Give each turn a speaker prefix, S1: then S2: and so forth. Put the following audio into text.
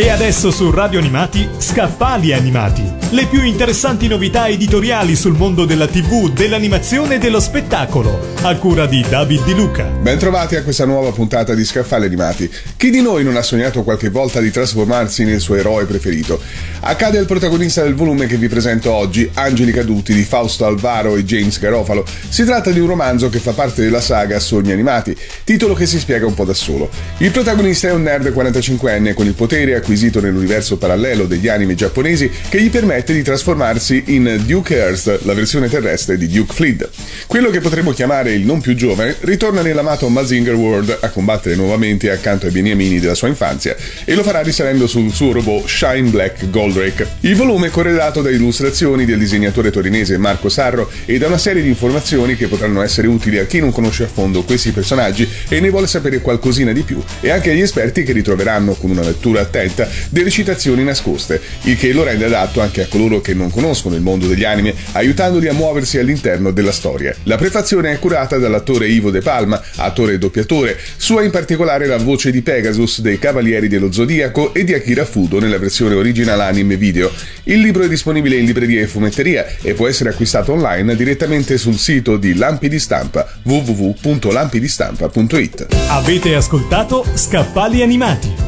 S1: E adesso su Radio Animati, Scaffali Animati. Le più interessanti novità editoriali sul mondo della TV, dell'animazione e dello spettacolo. A cura di David Di Luca.
S2: Bentrovati a questa nuova puntata di Scaffali Animati. Chi di noi non ha sognato qualche volta di trasformarsi nel suo eroe preferito? Accade al protagonista del volume che vi presento oggi, Angeli Caduti di Fausto Alvaro e James Garofalo. Si tratta di un romanzo che fa parte della saga Sogni Animati, titolo che si spiega un po' da solo. Il protagonista è un nerd 45enne con il potere acquisito nell'universo parallelo degli anime giapponesi che gli permette di trasformarsi in Duke Earth, la versione terrestre di Duke Flid. Quello che potremmo chiamare il non più giovane ritorna nell'amato Mazinger World a combattere nuovamente accanto ai beniamini della sua infanzia e lo farà risalendo sul suo robot Shine Black Goldrake. Il volume è corredato da illustrazioni del disegnatore torinese Marco Sarro e da una serie di informazioni che potranno essere utili a chi non conosce a fondo questi personaggi e ne vuole sapere qualcosina di più e anche agli esperti che ritroveranno con una lettura attenta diretta delle citazioni nascoste, il che lo rende adatto anche a coloro che non conoscono il mondo degli anime, aiutandoli a muoversi all'interno della storia. La prefazione è curata dall'attore Ivo De Palma, attore e doppiatore, sua in particolare la voce di Pegasus dei Cavalieri dello Zodiaco e di Akira Fudo nella versione original anime video. Il libro è disponibile in libreria e fumetteria e può essere acquistato online direttamente sul sito di Lampi di Stampa www.lampidistampa.it.
S1: Avete ascoltato Scappali Animati